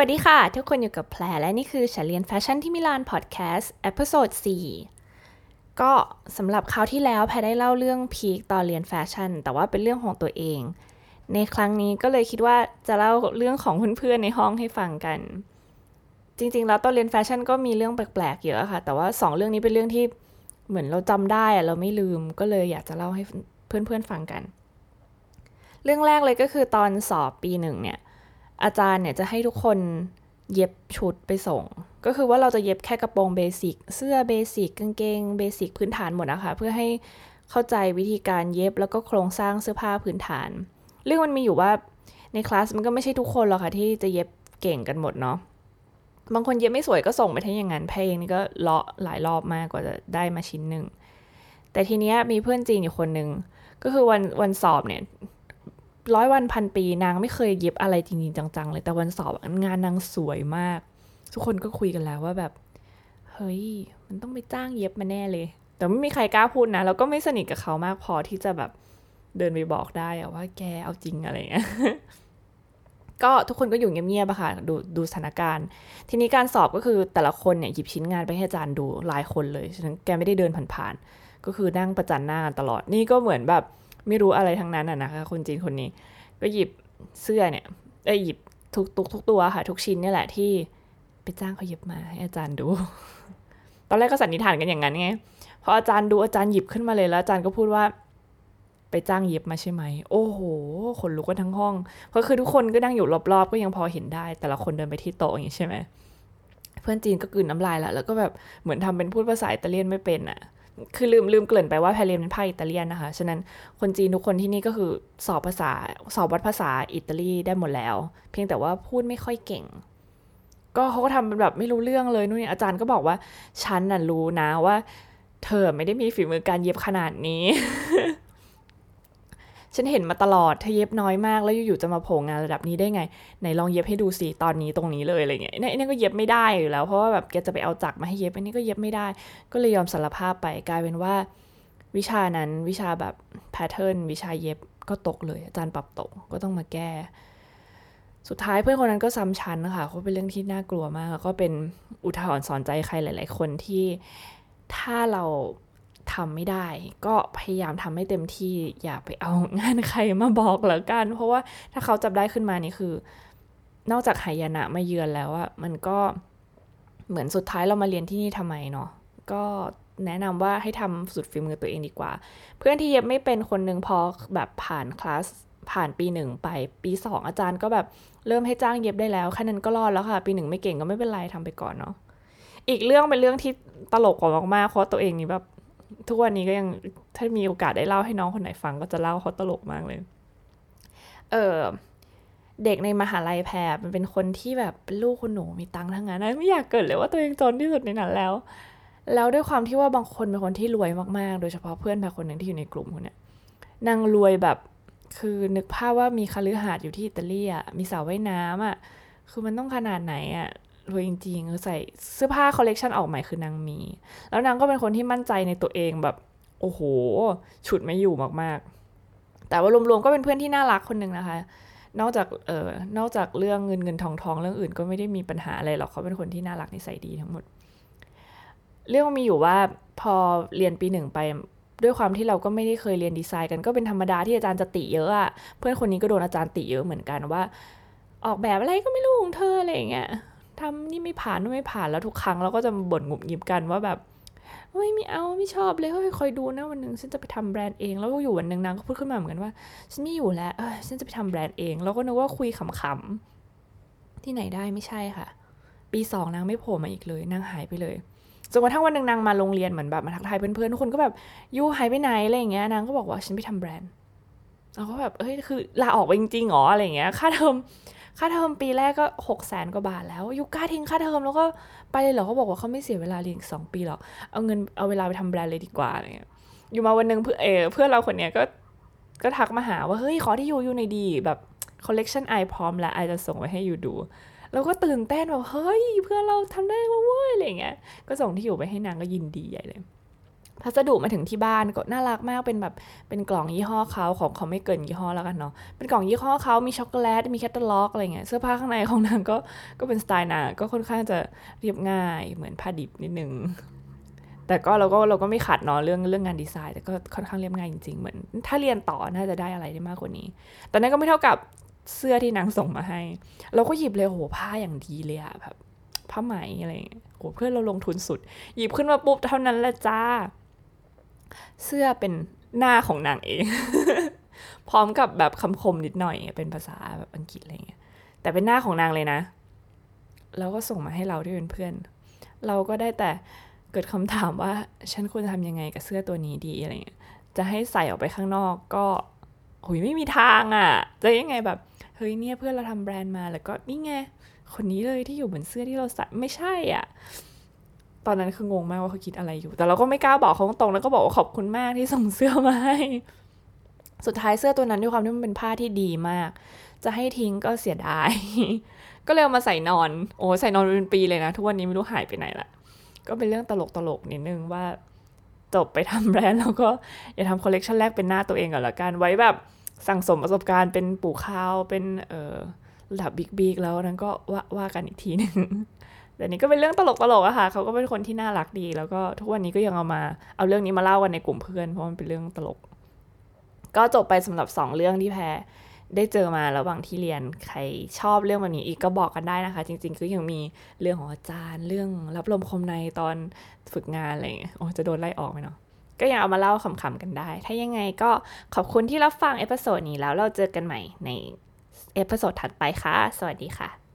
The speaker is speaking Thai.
วัสดีค่ะ ทุกคนอยู่กับแพรและนี่คือฉันเรียนแฟชั่นที่มิลานพอดแคสต์ episode 4ก็สำหรับคราวที่แล้วแพรได้เล่าเรื่อง peak ตอนเรียนแฟชั่น แต่ว่าเป็นเรื่องของตัวเอง ในครั้งนี้ก็เลยคิดว่าจะเล่าเรื่องของเพื่อนๆในห้องให้ฟังกัน จริงๆ แล้วตอนเรียนแฟชั่นก็มีเรื่องแปลกๆเยอะค่ะ แต่ว่า 2 เรื่องนี้เป็นเรื่องที่เหมือนเราจำได้เราไม่ลืมก็เลยอยากจะเล่าให้เพื่อนๆฟังกัน เรื่องแรกเลยก็คือตอนสอบปีหนึ่งเนี่ย อาจารย์เนี่ยจะให้ทุกคนเย็บชุดไปส่ง ก็คือว่าเราจะเย็บแค่กระโปรงเบสิกเสื้อเบสิกกางเกงเบสิกพื้นฐานหมดนะคะเพื่อให้เข้าใจวิธีการเย็บแล้วก็โครงสร้างเสื้อผ้าพื้นฐาน เรื่องมันมีอยู่ว่าในคลาสมันก็ไม่ใช่ทุกคนหรอกค่ะที่จะเย็บเก่งกันหมดเนาะบางคนเย็บไม่สวยก็ส่งไปทั้งอย่างนั้นเพลงนี่ก็เลาะหลายรอบมากกว่าจะได้มาชิ้นหนึ่งแต่ทีเนี้ยมีเพื่อนจีนอยู่คนหนึ่งก็คือวันวันสอบเนี่ย ร้อยวันพันปีนางไม่เคยเย็บอะไรจริงๆจังๆเลย แต่วันสอบงานนางสวยมาก ทุกคนก็คุยกันแล้วว่าแบบ เฮ้ย มันต้องไปจ้างเย็บมาแน่เลย แต่ไม่มีใครกล้าพูดนะ แล้วก็ไม่สนิทกับเขามากพอที่จะแบบเดินไปบอกได้อะว่าแกเอาจริงอะไรเงี้ยก็ทุกคนก็อยู่เงียบๆอะค่ะดูดูสถานการณ์ ทีนี้การสอบก็คือแต่ละคนเนี่ยหยิบชิ้นงานไปให้อาจารย์ดูหลายคนเลยฉะนั้นแกไม่ได้เดินผ่านๆก็คือนั่งประจันหน้าตลอดนี่ก็เหมือนแบบ ไม่รู้อะไรทั้งนั้นอะนะคะคนจีนคนนี้ ก็หยิบเสื้อเนี่ยไอหยิบทุกทุกทุกตัวค่ะ ทุกชิ้นนี่แหละที่ไปจ้างเขาเย็บมาให้อาจารย์ดู ตอนแรกก็สันนิษฐานกันอย่างนั้นไงพออาจารย์ดูอาจารย์หยิบขึ้นมาเลยแล้วอาจารย์ก็พูดว่า ไปจ้างเย็บมาใช่ไหม โอ้โหขนลุกกันทั้งห้องเพราะคือทุกคนก็นั่งอยู่รอบๆ ก็ยังพอเห็นได้ แต่ละคนเดินไปที่โต๊ะอย่างนี้ใช่ไหมเพื่อนจีนก็กลืนน้ำลายแล้วแล้วก็แบบเหมือนทำเป็นพูดภาษาอิตาเลียนไม่เป็นอะ่ะ คือลืมลืมเกริ่นไปว่าแพรเรียนเป็นภาคอิตาเลียนนะคะ ฉะนั้นคนจีนทุกคนที่นี่ก็คือสอบภาษาสอบวัดภาษาอิตาลีได้หมดแล้ว เพียงแต่ว่าพูดไม่ค่อยเก่ง ก็เขาก็ทำเป็นแบบไม่รู้เรื่องเลยนู่นนี่อาจารย์ก็บอกว่าฉันน่ะรู้นะว่า เธอไม่ได้มีฝีมือการเย็บขนาดนี้ ฉันเห็นมาตลอดเธอเย็บน้อยมากแล้วอยู่ๆจะมาโผล่งานระดับนี้ได้ไงไหนลองเย็บให้ดูสิตอนนี้ตรงนี้เลยอะไรเงี้ยเนี่ยก็เย็บไม่ได้อยู่แล้วเพราะว่าแบบแกจะไปเอาจักรมาให้เย็บอันนี้ก็เย็บไม่ได้ ก็เลยยอมสารภาพไปกลายเป็นว่า วิชานั้นวิชาแบบแพทเทิร์นวิชาเย็บก็ตกเลยอาจารย์ปรับตกก็ต้องมาแก้ สุดท้ายเพื่อนคนนั้นก็ซ้ำชั้นนะคะเขาเป็นเรื่องที่น่ากลัวมากแล้วก็เป็นอุทาหรณ์สอนใจใครหลาย ๆ คนที่ถ้าเรา ทำไม่ได้ ก็พยายามทำให้เต็มที่อย่าไปเอางานใครมาบอกแล้วกัน เพราะว่าถ้าเขาจับได้ขึ้นมานี่คือ นอกจากหายนะมาเยือนแล้วอะมันก็เหมือนสุดท้ายเรามาเรียนที่นี่ทำไมเนาะก็แนะนำว่าให้ทำสุดฝีมือตัวเองดีกว่า เพื่อนที่เย็บไม่เป็นคนหนึ่งพอแบบผ่านคลาสผ่านปีหนึ่งไปปีสองอาจารย์ก็แบบเริ่มให้จ้างเย็บได้แล้วแค่นั้นก็รอดแล้วค่ะ ปีหนึ่งไม่เก่งก็ไม่เป็นไรทำไปก่อนเนาะอีกเรื่องเป็นเรื่องที่ตลกกว่ามากๆเพราะตัวเองนี่แบบ ทุกวันนี้ก็ยังถ้ามีโอกาสได้เล่าให้น้องคนไหนฟังก็จะเล่าเขาตลกมากเลย เออเด็กในมหาลัยแพรมันเป็นคนที่แบบเป็นลูกคนหนูมีตังค์ทั้งนั้นไม่อยากเกิดเลยว่าตัวเองจนที่สุดในนั้นแล้ว แล้วด้วยความที่ว่าบางคนเป็นคนที่รวยมากๆ โดยเฉพาะเพื่อนแพรคนหนึ่งที่อยู่ในกลุ่มคนเนี้ยนางรวยแบบคือนึกภาพว่ามีคฤหาสน์อยู่ที่อิตาลีอะมีสระว่ายน้ำอะคือมันต้องขนาดไหนอะ รวยจริงๆใส่เสื้อผ้าคอลเลกชันออกใหม่คือนางมี แล้วนางก็เป็นคนที่มั่นใจในตัวเองแบบ โอ้โห ฉุดไม่อยู่มากๆ แต่ว่ารวมๆก็เป็นเพื่อนที่น่ารักคนหนึ่งนะคะ นอกจากเอ่อนอกจากเรื่องเงินเงินทองทองเรื่องอื่นก็ไม่ได้มีปัญหาอะไรหรอกเขาเป็นคนที่น่ารักนิสัยดีทั้งหมด เรื่องมีอยู่ว่าพอเรียนปีหนึ่งไปด้วยความที่เราก็ไม่ได้เคยเรียนดีไซน์กันก็เป็นธรรมดาที่อาจารย์จะติเยอะอะเพื่อนคนนี้ก็โดนอาจารย์ติเยอะเหมือนกันว่า ออกแบบอะไรก็ไม่รู้ของเธออะไรอย่างเงี้ย ทำนี่ไม่ผ่านนู่นไม่ผ่านแล้วทุกครั้งเราก็จะบ่นหงุดหงิดกันว่าแบบเฮ้ยไม่เอาไม่ชอบเลยเฮ้ยคอยดูนะวันหนึ่งฉันจะไปทำแบรนด์เอง แล้วอยู่วันหนึ่งนางก็พูดขึ้นมาเหมือนกันว่าฉันไม่อยู่แล้วเออฉันจะไปทำแบรนด์เองแล้วก็นึกว่าคุยขำๆที่ไหนได้ไม่ใช่ค่ะ ปีสองนางไม่โผล่มาอีกเลยนางหายไปเลยจนกระทั่งวันหนึ่งนางมาโรงเรียนเหมือนแบบมาทักทายเพื่อนๆทุกคนก็แบบyou หายไปไหนอะไรอย่างเงี้ยนางก็บอกว่าฉันไปทำแบรนด์เราก็แบบเฮ้ยคือลาออกไปจริงๆหรออะไรอย่างเงี้ยค่าเทอม ค่าเทอมปีแรกก็หกแสนกว่าบาทแล้ว you กล้าทิ้งค่าเทอมแล้วก็ไปเลยเหรอเขาบอกว่าเขาไม่เสียเวลาเรียนสองปีหรอกเอาเงินเอาเวลาไปทำแบรนด์เลยดีกว่าอะไรเงี้ยอยู่มาวันหนึ่งเพื่อน A เพื่อนเราคนเนี้ยก็ก็ทักมาหาว่าเฮ้ยขอที่อยู่ you หน่อยดิแบบคอลเลกชัน I พร้อมแล้ว I จะส่งไปให้ you ดูแล้วก็ตื่นเต้นแบบเฮ้ยเพื่อนเราทำได้มาเว้ยอะไรเงี้ยก็ส่งที่อยู่ไปให้นางก็ยินดีใหญ่เลย พัสดุมาถึงที่บ้านก็น่ารักมากเป็นแบบเป็นกล่องยี่ห้อเขาของเขาไม่เกินยี่ห้อแล้วกันเนาะเป็นกล่องยี่ห้อเขามีช็อกโกแลตมีแคตตาล็อกอะไรเงี้ยเสื้อผ้าข้างในของนางก็ก็เป็นสไตล์นางก็ค่อนข้างจะเรียบง่ายเหมือนผ้าดิบนิดนึงแต่ก็เราก็เราก็ไม่ขัดเนาะเรื่องเรื่องงานดีไซน์ แต่ก็ค่อนข้างเรียบง่ายจริงๆเหมือน ถ้าเรียนต่อน่าจะได้อะไรได้มากกว่านี้ แต่นั้นก็ไม่เท่ากับเสื้อที่นางส่งมาให้ เราก็หยิบเลยโหผ้าอย่างดีเลยอะแบบผ้าไหมอะไรเงี้ยโหเพื่อนเราลงทุนสุด หยิบขึ้นมาปุ๊บเท่านั้นแหละจ้า เสื้อเป็นหน้าของนางเอง พร้อมกับแบบคำคมนิดหน่อย เป็นภาษาแบบอังกฤษอะไรเงี้ย แต่เป็นหน้าของนางเลยนะ แล้วก็ส่งมาให้เราที่เป็นเพื่อน เราก็ได้แต่เกิดคำถามว่า ฉันควรทำยังไงกับเสื้อตัวนี้ดีอะไรเงี้ย จะให้ใส่ออกไปข้างนอกก็หุยไม่มีทางอะ่ะ จะยังไงแบบเฮ้ยเนี่ยเพื่อนเราทำแบรนด์มาแล้วก็นี่ไงคนนี้เลยที่อยู่บนเสื้อที่เราใส่ไม่ใช่อะ ตอนนั้นคืองงมากว่าเขาคิดอะไรอยู่ แต่เราก็ไม่กล้าบอกเขาตรงๆแล้วก็บอกว่าขอบคุณมากที่ส่งเสื้อมาให้สุดท้ายเสื้อตัวนั้นด้วยความที่มันเป็นผ้าที่ดีมาก จะให้ทิ้งก็เสียดาย ก็เลยเอามาใส่นอน โอ้ใส่นอนเป็นปีเลยนะ ทุกวันนี้ไม่รู้หายไปไหนละ ก็เป็นเรื่องตลกตลกนิดนึงว่า จบไปทำแบรนด์แล้วก็อย่าทำคอลเลกชันแรกเป็นหน้าตัวเองก่อนละกันไว้แบบสั่งสมประสบการณ์เป็นปู่ข้าวเป็นเออระดับ big big แล้วนั้นก็ว่าว่ากันอีกทีหนึ่ง แต่นี้ก็เป็นเรื่องตลกตลกอะค่ะ เขาก็เป็นคนที่น่ารักดี แล้วก็ทุกวันนี้ก็ยังเอามาเอาเรื่องนี้มาเล่ากันในกลุ่มเพื่อนเพราะมันเป็นเรื่องตลก ก็จบไปสำหรับสองเรื่องที่แพรได้เจอมาระหว่างที่เรียนใครชอบเรื่องแบบนี้อีกก็บอกกันได้นะคะ จริงๆคือยังมีเรื่องของอาจารย์ เรื่องลับลมคมในตอนฝึกงานอะไรอย่างเงี้ยโอ้จะโดนไล่ออกไหมเนาะก็ยังเอามาเล่าขำๆกันได้ ถ้ายังไงก็ขอบคุณที่รับฟัง episode นี้แล้วเราเจอกันใหม่ใน episode ถัดไปค่ะ สวัสดีค่ะ